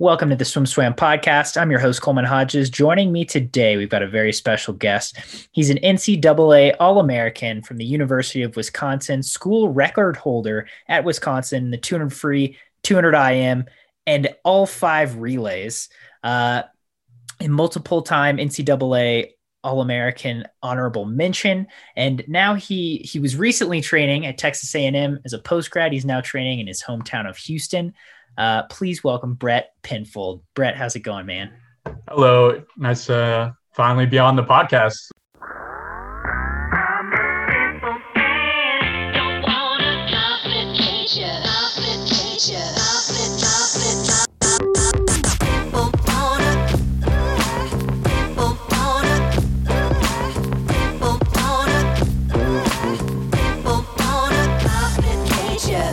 Welcome to the Swim Swam podcast. I'm your host, Coleman Hodges. Joining me today, we've got a very special guest. He's an NCAA All American from the University of Wisconsin, school record holder at Wisconsin, the 200 free, 200 IM, and all five relays. Uh, a multiple time NCAA All American honorable mention, and now he he was recently training at Texas A&M as a post grad. He's now training in his hometown of Houston. Uh, please welcome Brett Pinfold. Brett, how's it going, man? Hello. Nice to finally be on the podcast.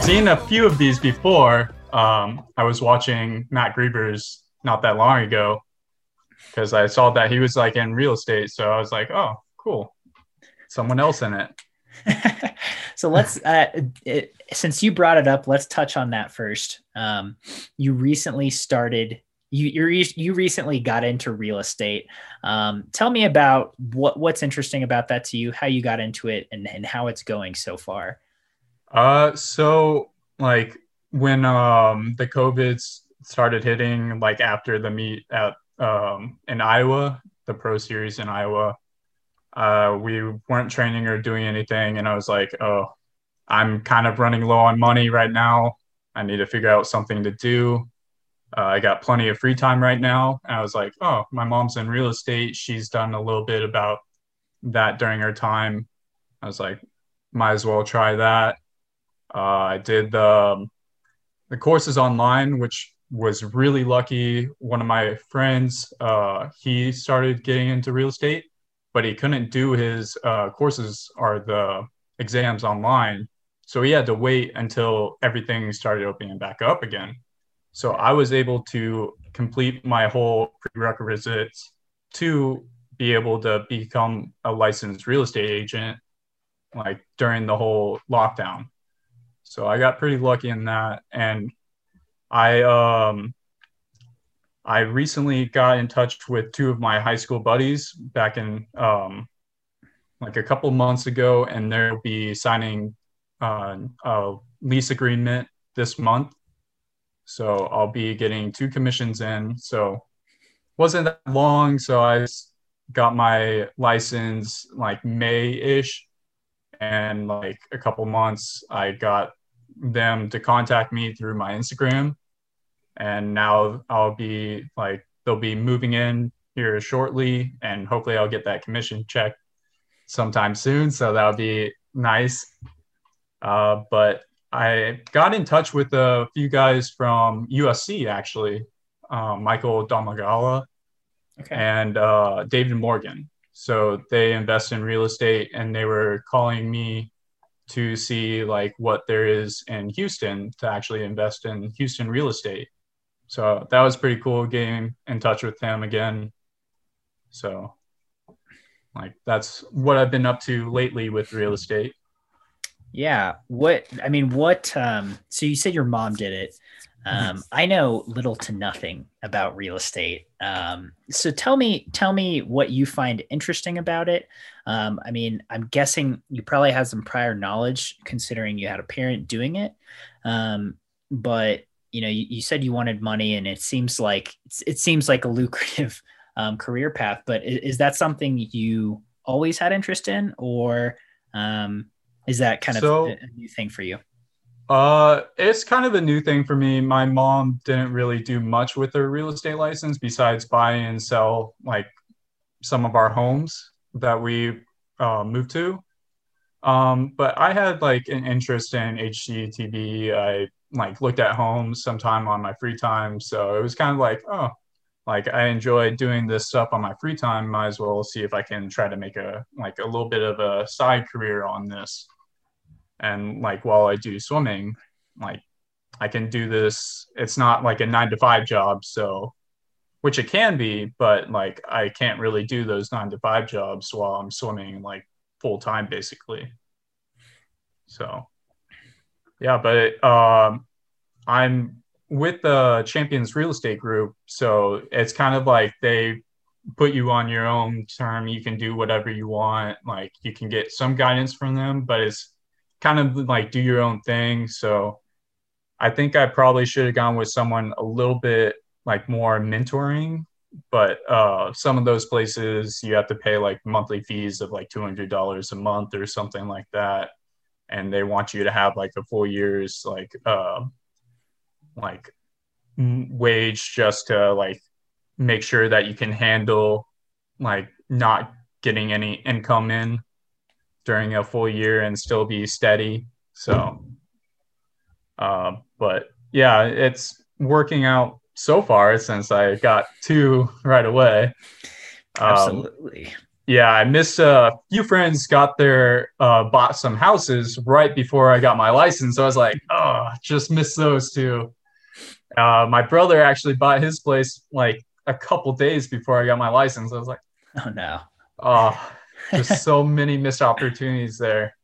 Seen a few of these before, um, I was watching Matt Grevers' not that long ago because I saw that he was like in real estate. So I was like, oh, cool. Someone else in it. so let's, uh, it, since you brought it up, let's touch on that first. Um, you recently started, you, you you recently got into real estate. Um, tell me about what, what's interesting about that to you, how you got into it and, and how it's going so far. Uh, so like when um the COVID started hitting, like after the meet at um in Iowa, the Pro Series in Iowa, uh, we weren't training or doing anything, and I was like, oh, I'm kind of running low on money right now. I need to figure out something to do. Uh, I got plenty of free time right now. And I was like, oh, my mom's in real estate. She's done a little bit about that during her time. I was like, might as well try that. Uh, I did the um, the course is online, which was really lucky. One of my friends, uh, he started getting into real estate, but he couldn't do his uh, courses or the exams online. So he had to wait until everything started opening back up again. So I was able to complete my whole prerequisites to be able to become a licensed real estate agent like during the whole lockdown. So I got pretty lucky in that. And I um I recently got in touch with two of my high school buddies back in um like a couple months ago, and they'll be signing uh, a lease agreement this month. So I'll be getting two commissions in. So wasn't that long. So I got my license like May ish and like a couple months i got them to contact me through my instagram. And now i'll be like they'll be moving in here shortly and hopefully i'll get that commission check sometime soon. So that'll be nice. Uh, but i got in touch with a few guys from usc actually uh, michael domagala okay. and uh, david morgan so they invest in real estate and they were calling me to see like what there is in Houston to actually invest in Houston real estate. So that was pretty cool getting in touch with them again. So like that's what I've been up to lately with real estate. Yeah. What I mean, what um so you said your mom did it. Um, I know little to nothing about real estate. Um, so tell me, tell me what you find interesting about it. Um, I mean, I'm guessing you probably have some prior knowledge considering you had a parent doing it. Um, but you know, you, you, said you wanted money, and it seems like it seems like a lucrative um, career path. But is, is, that something you always had interest in, or um, is that kind so, of a new thing for you? Uh, it's kind of a new thing for me. My mom didn't really do much with her real estate license besides buy and sell like some of our homes that we uh, moved to. Um, but I had like an interest in HGTV. I like looked at homes sometime on my free time. So it was kind of like, oh, like I enjoy doing this stuff on my free time. Might as well see if I can try to make a like a little bit of a side career on this and like while i do swimming like i can do this it's not like a nine to five job so which it can be but like i can't really do those nine to five jobs while i'm swimming like full time basically so yeah but um i'm with the Champions Real Estate Group. So it's kind of like they put you on your own term. You can do whatever you want. Like you can get some guidance from them, but it's kind of like do your own thing. So I think I probably should have gone with someone a little bit like more mentoring. But uh, some of those places you have to pay like monthly fees of like two hundred dollars a month or something like that, and they want you to have like a full year's like uh, like wage just to like make sure that you can handle like not getting any income in during a full year and still be steady. So, uh, but yeah, it's working out so far since I got two right away. Um, Absolutely. Yeah, I missed a few friends got their uh, bought some houses right before I got my license. So I was like, oh, just missed those two. Uh, my brother actually bought his place like a couple days before I got my license. I was like, oh no. Oh, just so many missed opportunities there.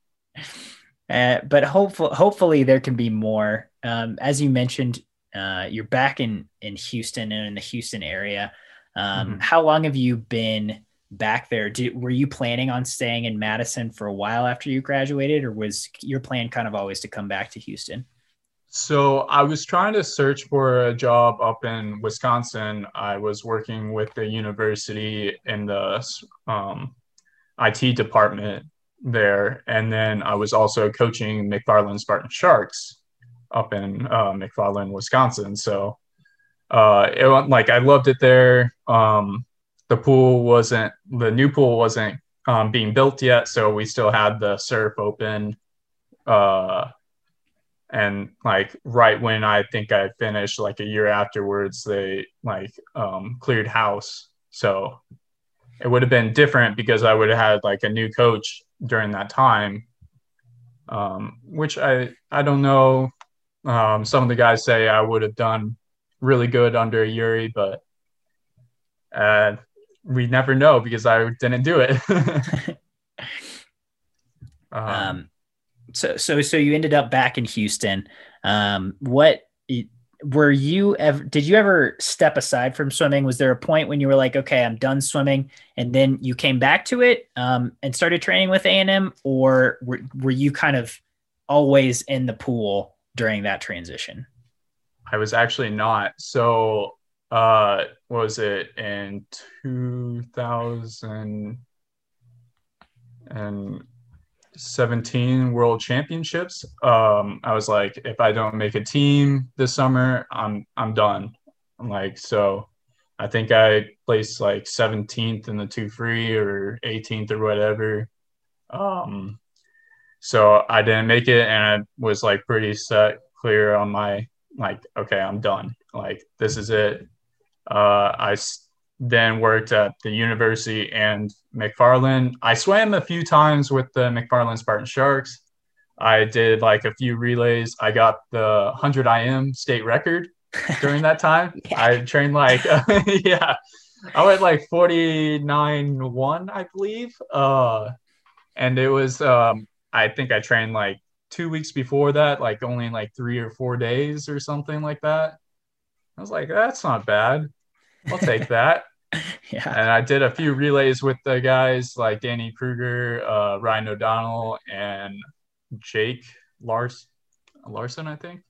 Uh, but hopefully, hopefully there can be more. Um, as you mentioned, uh, you're back in in Houston and in the Houston area. Um, mm-hmm. How long have you been back there? Did, were you planning on staying in Madison for a while after you graduated, or was your plan kind of always to come back to Houston? So I was trying to search for a job up in Wisconsin. I was working with the university in the um, IT department there, and then I was also coaching McFarland Spartan Sharks up in uh, McFarland, Wisconsin. So uh, it like I loved it there. Um, the pool wasn't the new pool wasn't um, being built yet, so we still had the SERF open. Uh, and like right when I think I finished, like a year afterwards, they like um, cleared house. So it would have been different because I would have had like a new coach during that time, um, which I I don't know. Um, some of the guys say I would have done really good under Yuri, but uh, we never know because I didn't do it. um, um, so so so you ended up back in Houston. Um, what were you ever? Did you ever step aside from swimming? Was there a point when you were like, okay, I'm done swimming, and then you came back to it um, and started training with A and M, or were were you kind of always in the pool during that transition? I was actually not. So, uh, was it in 2000 and 17 world championships. Um i was like if i don't make a team this summer i'm i'm done. I'm like so i think i placed like 17th in the two free or 18th or whatever. Um so i didn't make it and i was like pretty set clear on my like okay i'm done. Like this is it. Uh i then worked at the university and McFarland. I swam a few times with the McFarland Spartan Sharks. I did like a few relays. I got the 100 IM state record during that time. yeah. I trained like, yeah, I went like 49 1, I believe. Uh, and it was, um, I think I trained like two weeks before that, like only like three or four days or something like that. I was like, that's not bad. I'll take that. yeah. And I did a few relays with the guys like Danny Kruger, uh, Ryan O'Donnell, and Jake Lars Larson, I think.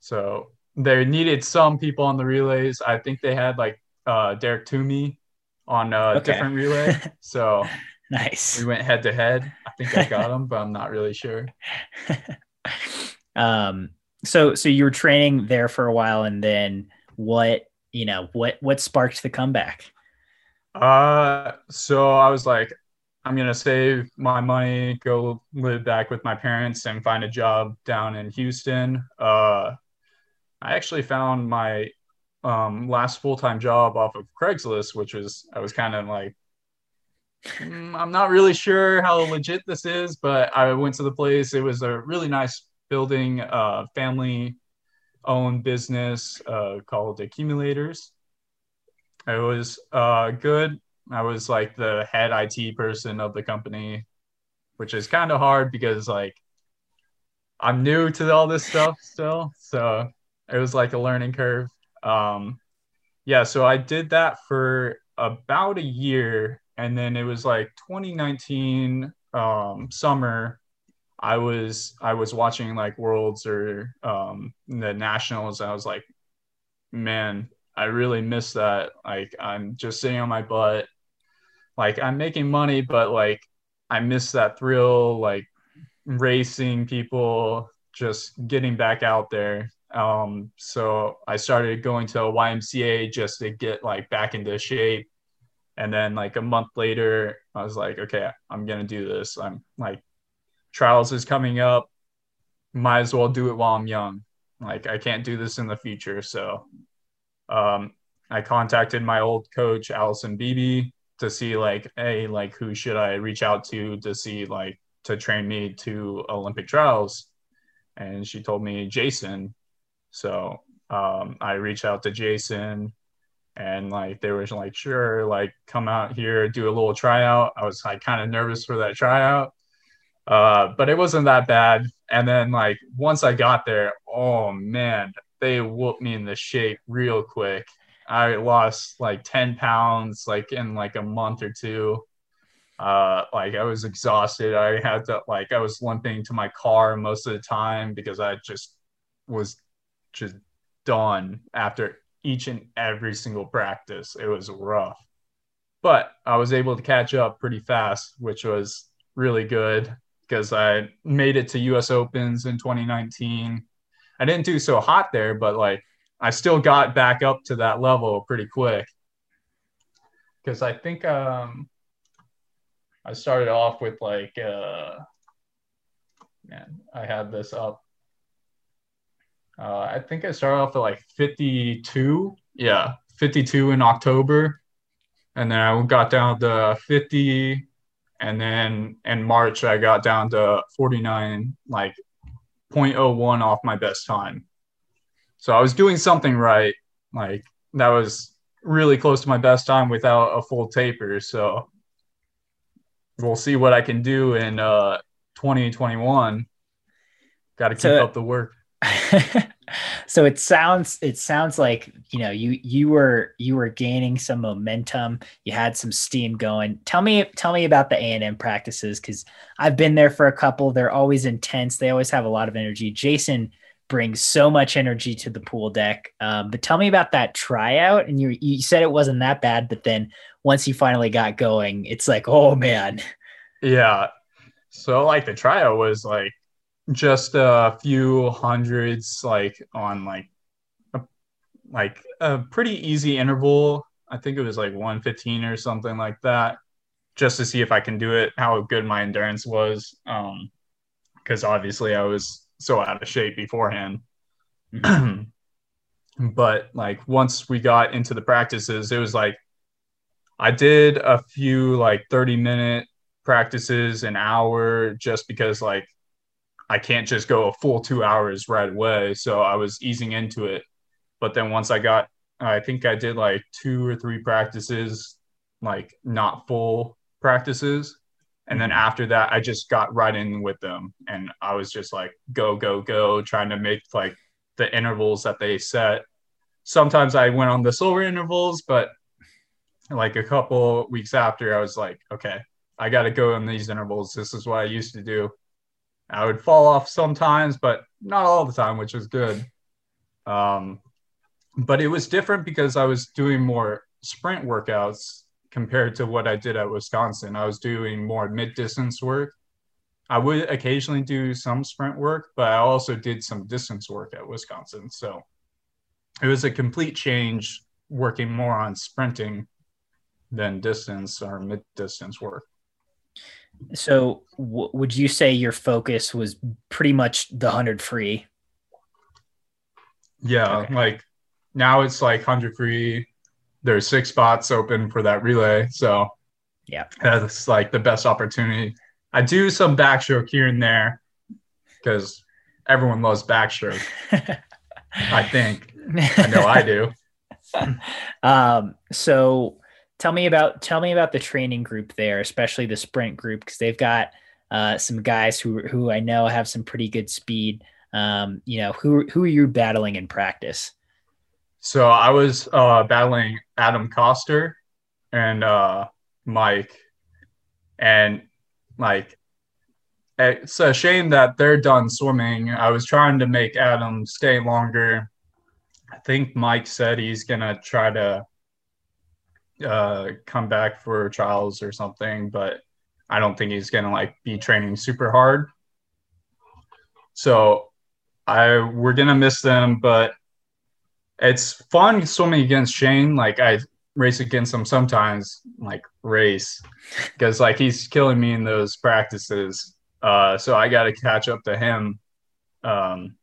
So they needed some people on the relays. I think they had like uh, Derek Toomey on a okay. different relay. So nice. We went head to head. I think I got him, but I'm not really sure. um. So so you were training there for a while, and then what you know what what sparked the comeback? Uh so i was like i'm gonna save my money go live back with my parents and find a job down in houston. Uh i actually found my um last full-time job off of craigslist which was i was kind of like mm, i'm not really sure how legit this is but i went to the place. It was a really nice building uh family own business uh, called Accumulators. It was uh, good. I was like the head IT person of the company, which is kind of hard because like I'm new to all this stuff still. So it was like a learning curve. Um, yeah, so I did that for about a year, and then it was like 2019 um, summer. I was I was watching like worlds or um, the nationals. I was like, man, I really miss that. Like I'm just sitting on my butt. Like I'm making money, but like I miss that thrill, like racing people, just getting back out there. Um, so I started going to a YMCA just to get like back into shape. And then like a month later, I was like, okay, I'm gonna do this. I'm like, trials is coming up. Might as well do it while I'm young. Like I can't do this in the future. So um, I contacted my old coach, Allison Beebe, to see like, hey, like who should I reach out to to see like to train me to Olympic trials? And she told me Jason. So um, I reached out to Jason and like they were like, sure, like come out here, do a little tryout. I was like kind of nervous for that tryout. Uh, but it wasn't that bad. And then like once I got there, oh man, they whooped me in the shape real quick. I lost like 10 pounds like in like a month or two. Uh, like I was exhausted. I had to like I was limping to my car most of the time because I just was just done after each and every single practice. It was rough. But I was able to catch up pretty fast, which was really good because I made it to US Opens in 2019. I didn't do so hot there, but like I still got back up to that level pretty quick. Because I think um, I started off with like, uh, man, I had this up. Uh, I think I started off at like 52. Yeah, 52 in October. And then I got down to 50. And then in March, I got down to 49, like 0.01 off my best time. So I was doing something right. Like that was really close to my best time without a full taper. So we'll see what I can do in uh 2021. Got to keep so, up the work. so it sounds it sounds like you know you you were you were gaining some momentum. You had some steam going. Tell me tell me about the a&m practices because i've been there for a couple. They're always intense. They always have a lot of energy. Jason brings so much energy to the pool deck um, but tell me about that tryout. And you you said it wasn't that bad but then once you finally got going it's like oh man. Yeah. So like the tryout was like just a few hundreds like on like a, like a pretty easy interval. I think it was like 115 or something like that just to see if i can do it how good my endurance was um because obviously i was so out of shape beforehand. But like once we got into the practices it was like i did a few like 30 minute practices an hour just because like I can't just go a full two hours right away. So I was easing into it. But then once I got, I think I did like two or three practices, like not full practices. And then mm-hmm. after that, I just got right in with them. And I was just like, go, go, go, trying to make like the intervals that they set. Sometimes I went on the slower intervals, but like a couple weeks after, I was like, okay, I got to go in these intervals. This is what I used to do. I would fall off sometimes, but not all the time, which was good. Um, but it was different because I was doing more sprint workouts compared to what I did at Wisconsin. I was doing more mid distance work. I would occasionally do some sprint work, but I also did some distance work at Wisconsin. So it was a complete change working more on sprinting than distance or mid distance work. So, w- would you say your focus was pretty much the 100 free? Yeah, okay. like now it's like 100 free. There's six spots open for that relay. So, yeah, that's like the best opportunity. I do some backstroke here and there because everyone loves backstroke. I think. I know I do. um, so tell me about tell me about the training group there, especially the sprint group, because they've got uh, some guys who who I know have some pretty good speed. Um, you know, who who are you battling in practice? So I was uh, battling Adam Koster and uh, Mike, and like it's a shame that they're done swimming. I was trying to make Adam stay longer. I think Mike said he's gonna try to uh, come back for trials or something, but I don't think he's gonna like be training super hard. So I we're gonna miss them, but it's fun swimming against Shane. Like I race against him sometimes, like race, because like he's killing me in those practices. Uh, so I got to catch up to him. Um,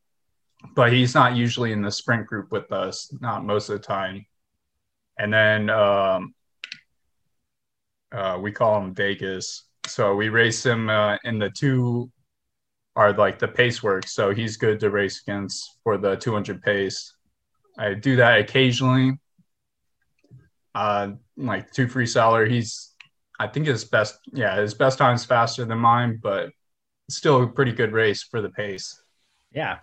but he's not usually in the sprint group with us, not most of the time. And then um, uh, we call him Vegas. So we race him uh, in the two are like the pace work. So he's good to race against for the 200 pace. I do that occasionally. Uh, like two freestyler, he's I think his best yeah his best time's faster than mine, but still a pretty good race for the pace. Yeah.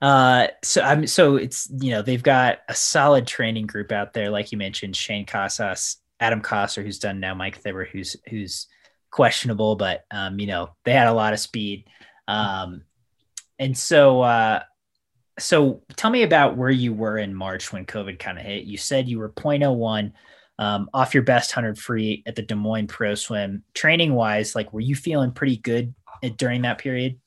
Uh, so I'm so it's you know they've got a solid training group out there, like you mentioned, Shane Casas, Adam Koster, who's done now, Mike Thibber, who's who's questionable, but um, you know they had a lot of speed, um, and so uh, so tell me about where you were in March when COVID kind of hit. You said you were 0.01 um, off your best 100 free at the Des Moines Pro Swim. Training wise, like, were you feeling pretty good during that period?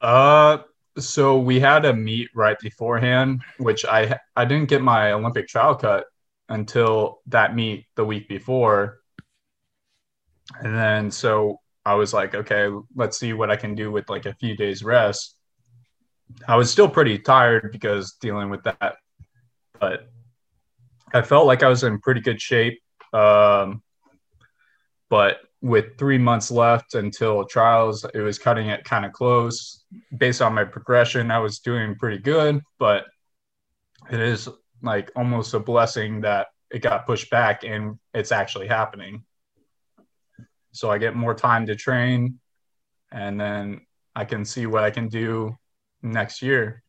Uh, so we had a meet right beforehand, which I I didn't get my Olympic trial cut until that meet the week before, and then so I was like, okay, let's see what I can do with like a few days rest. I was still pretty tired because dealing with that, but I felt like I was in pretty good shape. Um, but with three months left until trials, it was cutting it kind of close. Based on my progression, I was doing pretty good, but it is like almost a blessing that it got pushed back and it's actually happening. So I get more time to train and then I can see what I can do next year.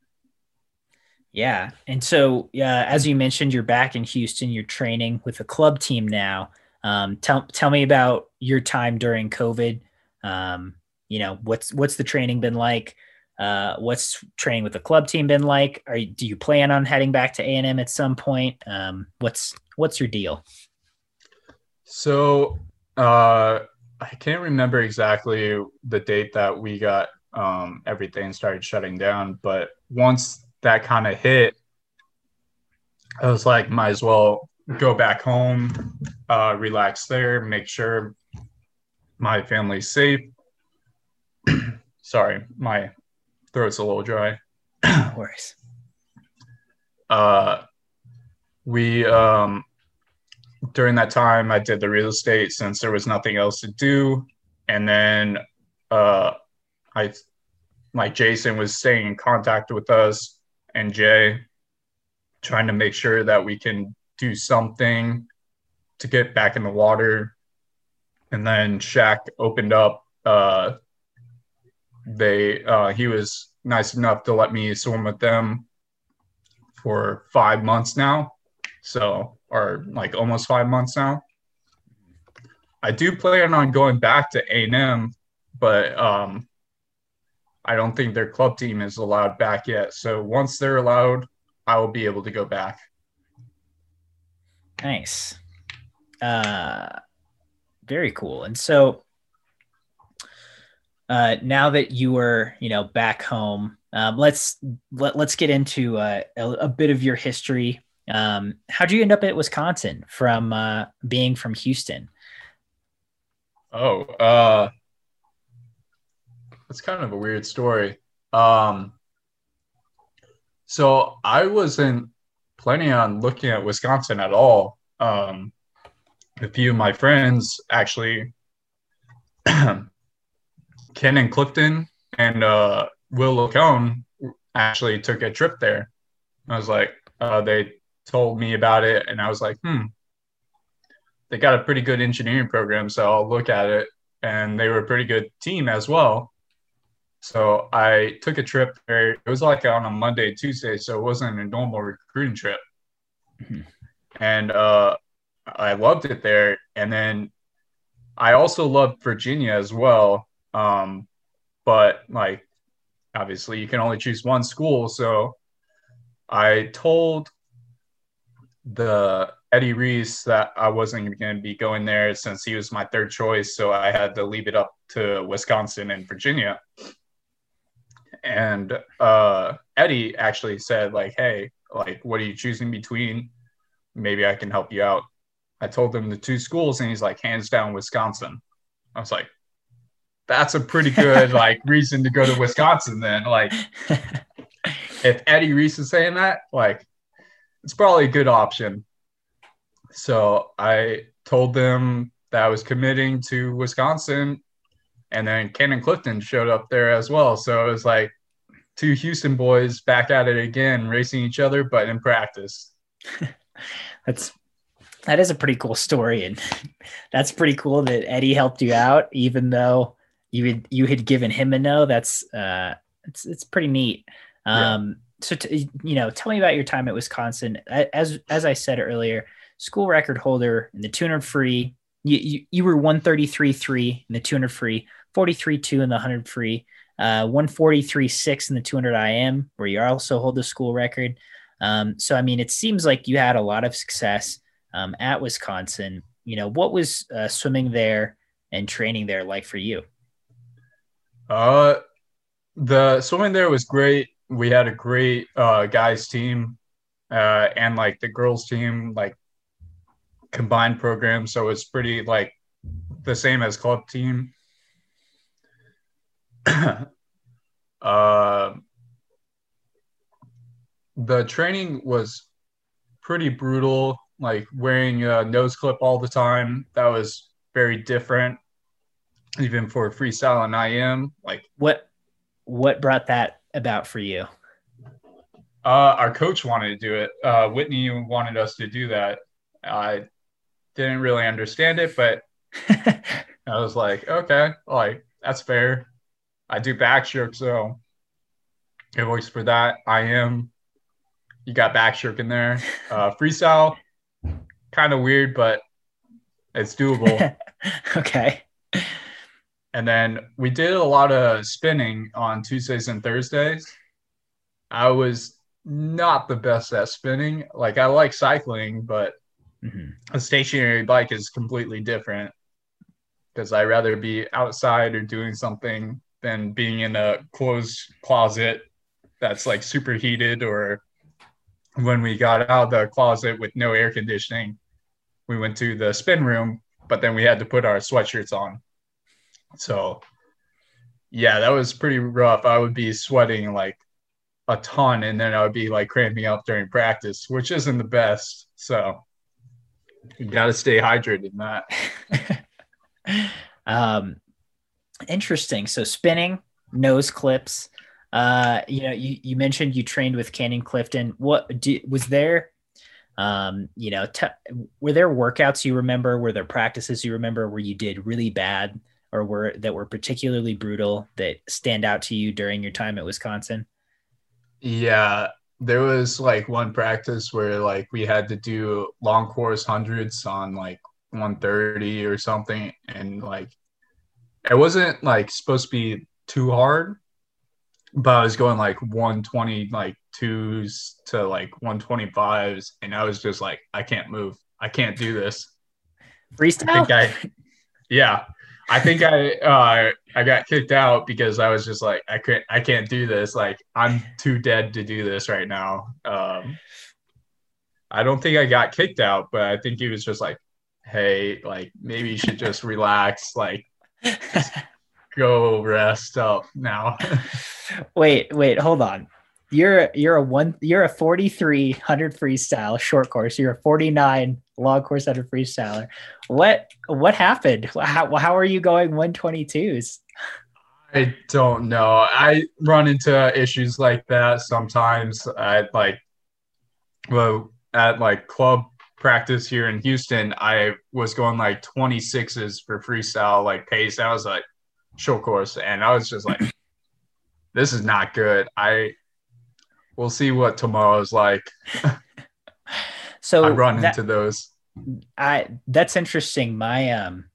Yeah. And so, yeah, as you mentioned, you're back in Houston, you're training with a club team now. Um, tell, tell me about your time during COVID. Um, you know, what's, what's the training been like? Uh, what's training with the club team been like? Are do you plan on heading back to A&M at some point? Um, what's, what's your deal? So, uh, I can't remember exactly the date that we got um, everything started shutting down. But once that kind of hit, I was like, might as well go back home, uh, relax there, make sure my family's safe. Sorry, my throat's a little dry. no worries. Uh, we um, during that time, I did the real estate since there was nothing else to do, and then uh, I like Jason was staying in contact with us and Jay, trying to make sure that we can do something to get back in the water. And then Shaq opened up. Uh, they uh, he was nice enough to let me swim with them for five months now. So, or like almost five months now. I do plan on going back to A&M, but um, I don't think their club team is allowed back yet. So once they're allowed, I will be able to go back. Nice. Uh, very cool. And so uh, now that you are, you know, back home, um, let's let, let's get into uh, a, a, bit of your history. Um, how'd you end up at Wisconsin from uh, being from Houston? Oh, uh, that's kind of a weird story. Um, so I wasn't planning on looking at Wisconsin at all. Um, a few of my friends actually, Ken and Clifton and uh, Will Lacone actually took a trip there. I was like, uh, they told me about it, and I was like, hmm, they got a pretty good engineering program, so I'll look at it. And they were a pretty good team as well. So I took a trip there. It was like on a Monday, Tuesday, so it wasn't a normal recruiting trip. Mm-hmm. And uh, I loved it there. And then I also loved Virginia as well. Um, but like, obviously, you can only choose one school. So I told the Eddie Reese that I wasn't going to be going there since he was my third choice. So I had to leave it up to Wisconsin and Virginia. And uh, Eddie actually said, like, hey, like, what are you choosing between? Maybe I can help you out. I told him the two schools, and he's like, hands down, Wisconsin. I was like, that's a pretty good like reason to go to Wisconsin. Then, like, if Eddie Reese is saying that, like, it's probably a good option. So I told them that I was committing to Wisconsin, and then Cannon Clifton showed up there as well. So it was like two Houston boys back at it again, racing each other, but in practice. That's that is a pretty cool story, and that's pretty cool that Eddie helped you out, even though you had you had given him a no. That's uh, it's it's pretty neat. Um, yeah. so t- you know, tell me about your time at Wisconsin. As as I said earlier, school record holder in the 200 free. You you, you were 133 three in the 200 free, 43 two in the 100 free, uh, 143 six in the 200 IM, where you also hold the school record. Um, so I mean, it seems like you had a lot of success um, at Wisconsin. You know, what was uh, swimming there and training there like for you? Uh, the swimming there was great. We had a great uh, guys team, uh, and like the girls team, like combined program. So it's pretty like the same as club team. uh, the training was pretty brutal like wearing a nose clip all the time. That was very different, even for freestyle and IM. Like what what brought that about for you? Uh, our coach wanted to do it. Uh, Whitney wanted us to do that. I didn't really understand it, but I was like, okay, like that's fair. I do backstroke, so it works for that. I am. You got backstroke in there. Uh, freestyle kind of weird, but it's doable. okay. And then we did a lot of spinning on Tuesdays and Thursdays. I was not the best at spinning. Like I like cycling, but mm-hmm. a stationary bike is completely different because I rather be outside or doing something than being in a closed closet that's like super heated or when we got out of the closet with no air conditioning, we went to the spin room, but then we had to put our sweatshirts on. So, yeah, that was pretty rough. I would be sweating like a ton, and then I would be like cramping up during practice, which isn't the best. So, you got to stay hydrated in that. um, interesting. So, spinning, nose clips. Uh, you know, you, you mentioned you trained with Cannon Clifton. What do, was there? Um, you know, t- were there workouts you remember? Were there practices you remember where you did really bad, or were that were particularly brutal that stand out to you during your time at Wisconsin? Yeah, there was like one practice where like we had to do long course hundreds on like 130 or something, and like it wasn't like supposed to be too hard but I was going like 120 like twos to like 125s and I was just like I can't move. I can't do this. Freestyle? I think I yeah. I think I uh I got kicked out because I was just like I can't I can't do this. Like I'm too dead to do this right now. Um I don't think I got kicked out, but I think he was just like, hey, like maybe you should just relax, like go rest up now. wait, wait, hold on. You're you're a one you're a 43 hundred freestyle short course. You're a 49 long course 100 freestyler. What what happened? How how are you going 122s? I don't know. I run into issues like that sometimes at like well at like club practice here in Houston, I was going like 26s for freestyle like pace. I was like, short course, and I was just like, this is not good. I we'll see what tomorrow's like. So I run that- into those. I that's interesting. My um,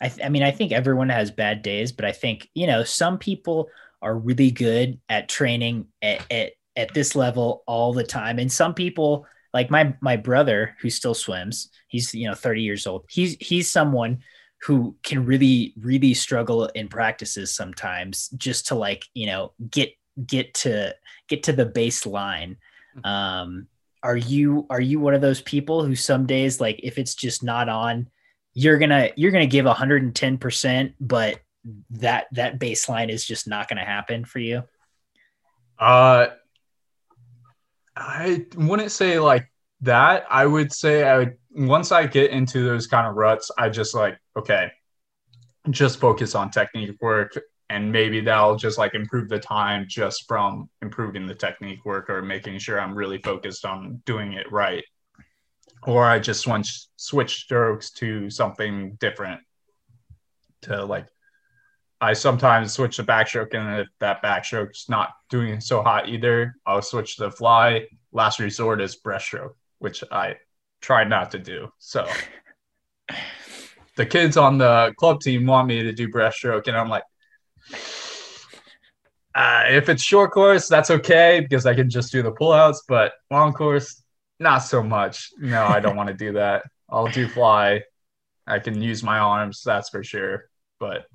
I th- I mean I think everyone has bad days, but I think you know some people are really good at training at at, at this level all the time, and some people like my my brother who still swims. He's you know thirty years old. He's he's someone who can really really struggle in practices sometimes just to like you know get get to get to the baseline um are you are you one of those people who some days like if it's just not on you're gonna you're gonna give 110% but that that baseline is just not gonna happen for you Uh, I wouldn't say like that. I would say I would once I get into those kind of ruts, I just like okay, just focus on technique work, and maybe that'll just like improve the time just from improving the technique work or making sure I'm really focused on doing it right. Or I just switch switch strokes to something different to like I sometimes switch to backstroke, and if that backstroke's not doing so hot either, I'll switch to fly. Last resort is breaststroke, which I try not to do. So the kids on the club team want me to do breaststroke, and I'm like, uh, if it's short course, that's okay because I can just do the pullouts. But long course, not so much. No, I don't want to do that. I'll do fly. I can use my arms, that's for sure. But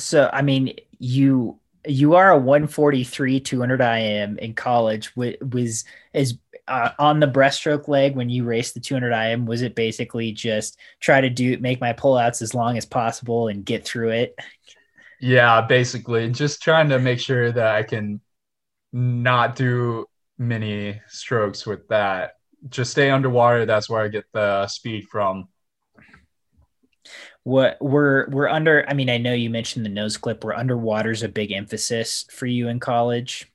so i mean you you are a 143 200 im in college was, was is uh, on the breaststroke leg when you raced the 200 im was it basically just try to do make my pullouts as long as possible and get through it Yeah, basically, just trying to make sure that I can not do many strokes with that. Just stay underwater. That's where I get the speed from. What we're we're under i mean i know you mentioned the nose clip we're underwater's a big emphasis for you in college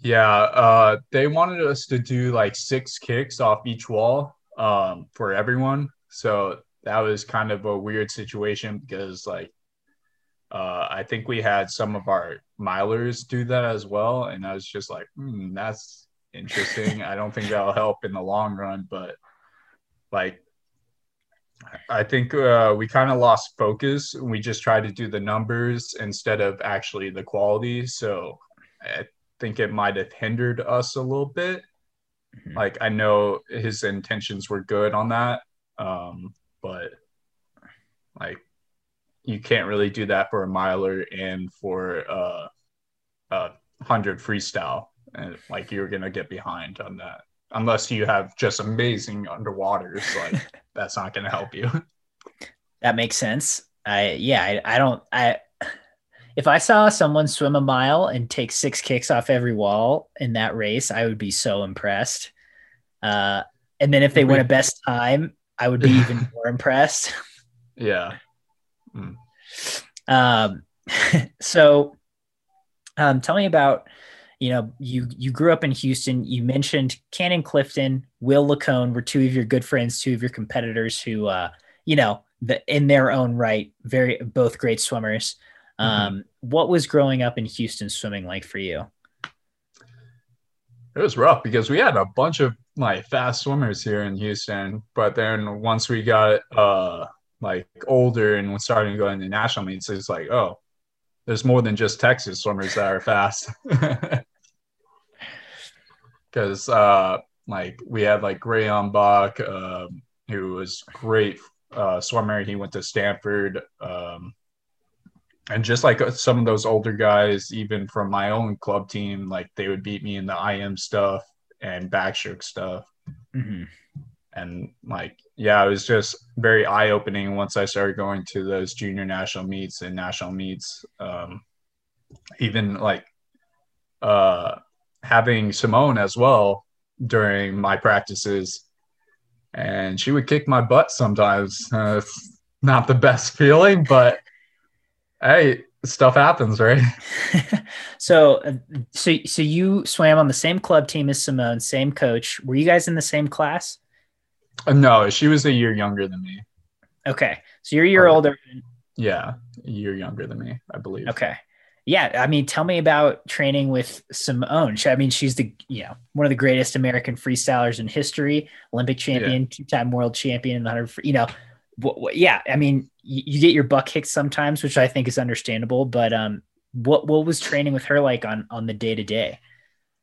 Yeah, uh, they wanted us to do like six kicks off each wall um, for everyone. So that was kind of a weird situation because, like, uh, I think we had some of our milers do that as well, and I was just like, hmm, that's interesting. I don't think that'll help in the long run, but like, I think uh, we kind of lost focus. We just tried to do the numbers instead of actually the quality. So I think it might have hindered us a little bit. Mhm. Like I know his intentions were good on that, um, but like you can't really do that for a miler and for uh, a hundred freestyle, and like you're gonna get behind on that unless you have just amazing underwaters. Like that's not gonna help you. that makes sense i yeah i, I don't i if i saw someone swim a mile and take six kicks off every wall in that race i would be so impressed uh and then if they win a best time i would be even more impressed yeah. um so um tell me about you know you you grew up in houston. You mentioned cannon clifton will lacone were two of your good friends two of your competitors who uh you know the in their own right very both great swimmers. Um what was growing up in houston swimming like for you? It was rough because we had a bunch of like fast swimmers here in Houston, but then once we got uh like older and was starting to go into national meets, it's like, oh, there's more than just Texas swimmers that are fast. Because uh like we had like Graham Bach, um, who was great uh swimmer. He went to Stanford. Um and just like some of those older guys, even from my own club team, like they would beat me in the IM stuff and backstroke stuff. Mhm. And like, yeah, it was just very eye opening once I started going to those junior national meets and national meets. Um, even like uh, having Simone as well during my practices. And she would kick my butt sometimes. Uh, it's not the best feeling, but hey, stuff happens, right? so uh, so so you swam on the same club team as simone same coach were you guys in the same class No, she was a year younger than me. okay so you're a year Okay. older Yeah, a year younger than me, I believe. Okay. Yeah, I mean, tell me about training with Simone. I mean, she's the you know one of the greatest American freestylers in history, Olympic champion, yeah. two-time world champion in the hundred. You know, yeah, I mean, you, you, get your butt kicked sometimes, which I think is understandable. But um, what what was training with her like on on the day to day?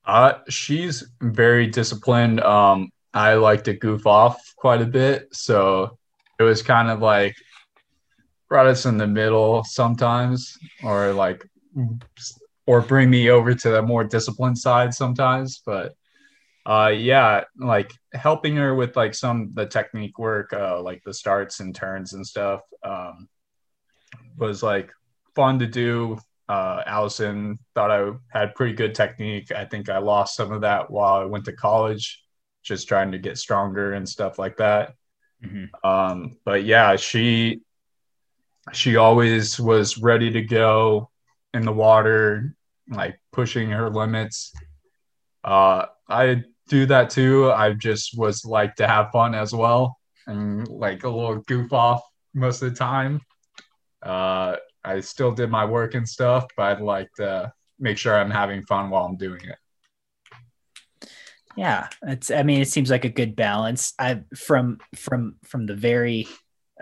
Uh, she's very disciplined. Um, I like to goof off quite a bit, so it was kind of like brought us in the middle sometimes, or like or bring me over to the more disciplined side sometimes. But uh, yeah, like helping her with like some the technique work, uh, like the starts and turns and stuff, um, was like fun to do. Uh, Allison thought I had pretty good technique. I think I lost some of that while I went to college, just trying to get stronger and stuff like that. Mm-hmm. Um, but yeah, she she always was ready to go in the water, like pushing her limits. Uh, I do that too. I just was like to have fun as well and like a little goof off most of the time. Uh, I still did my work and stuff, but I'd like to make sure I'm having fun while I'm doing it. Yeah, it's. I mean, it seems like a good balance. I from from from the very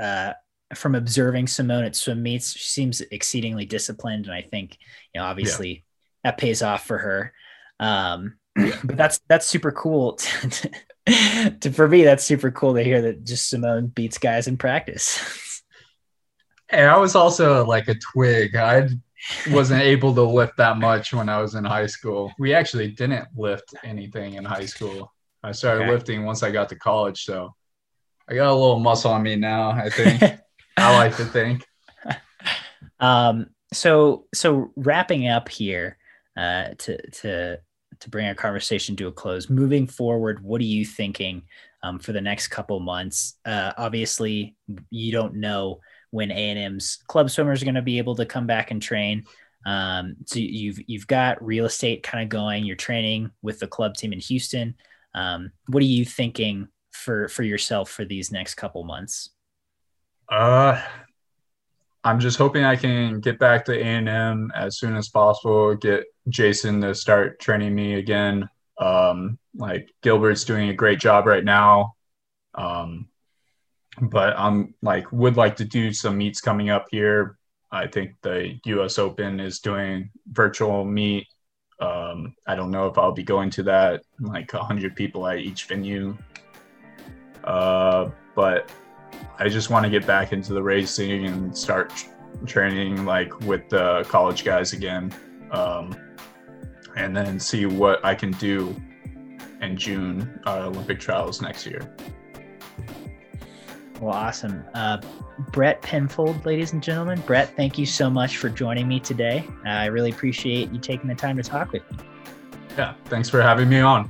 uh, from observing Simone at swim meets, she seems exceedingly disciplined, and I think you know obviously yeah. that pays off for her. Um, but that's that's super cool. To, to, for me, that's super cool to hear that just Simone beats guys in practice. hey, I was also like a twig. I wasn't able to lift that much when I was in high school. We actually didn't lift anything in high school. I started okay. lifting once I got to college, so I got a little muscle on me now. I think. I like to think. um, so so wrapping up here, uh, to to to bring our conversation to a close. Moving forward, what are you thinking um, for the next couple months? Uh, obviously, you don't know when A and M's club swimmers are going to be able to come back and train. Um, so you've you've got real estate kind of going. You're training with the club team in Houston. Um, what are you thinking for for yourself for these next couple months? Uh, I'm just hoping I can get back to A&M as soon as possible. Get Jason to start training me again. Um, like Gilbert's doing a great job right now. Um, but I'm like would like to do some meets coming up here. I think the U.S. Open is doing virtual meet. Um, I don't know if I'll be going to that. Like 100 people at each venue. Uh, but I just want to get back into the racing and start training like with the college guys again, um, and then see what I can do in June uh, Olympic trials next year. Well, awesome. Uh, Brett Pinfold, ladies and gentlemen. Brett, thank you so much for joining me today. I really appreciate you taking the time to talk with me. Yeah, thanks for having me on.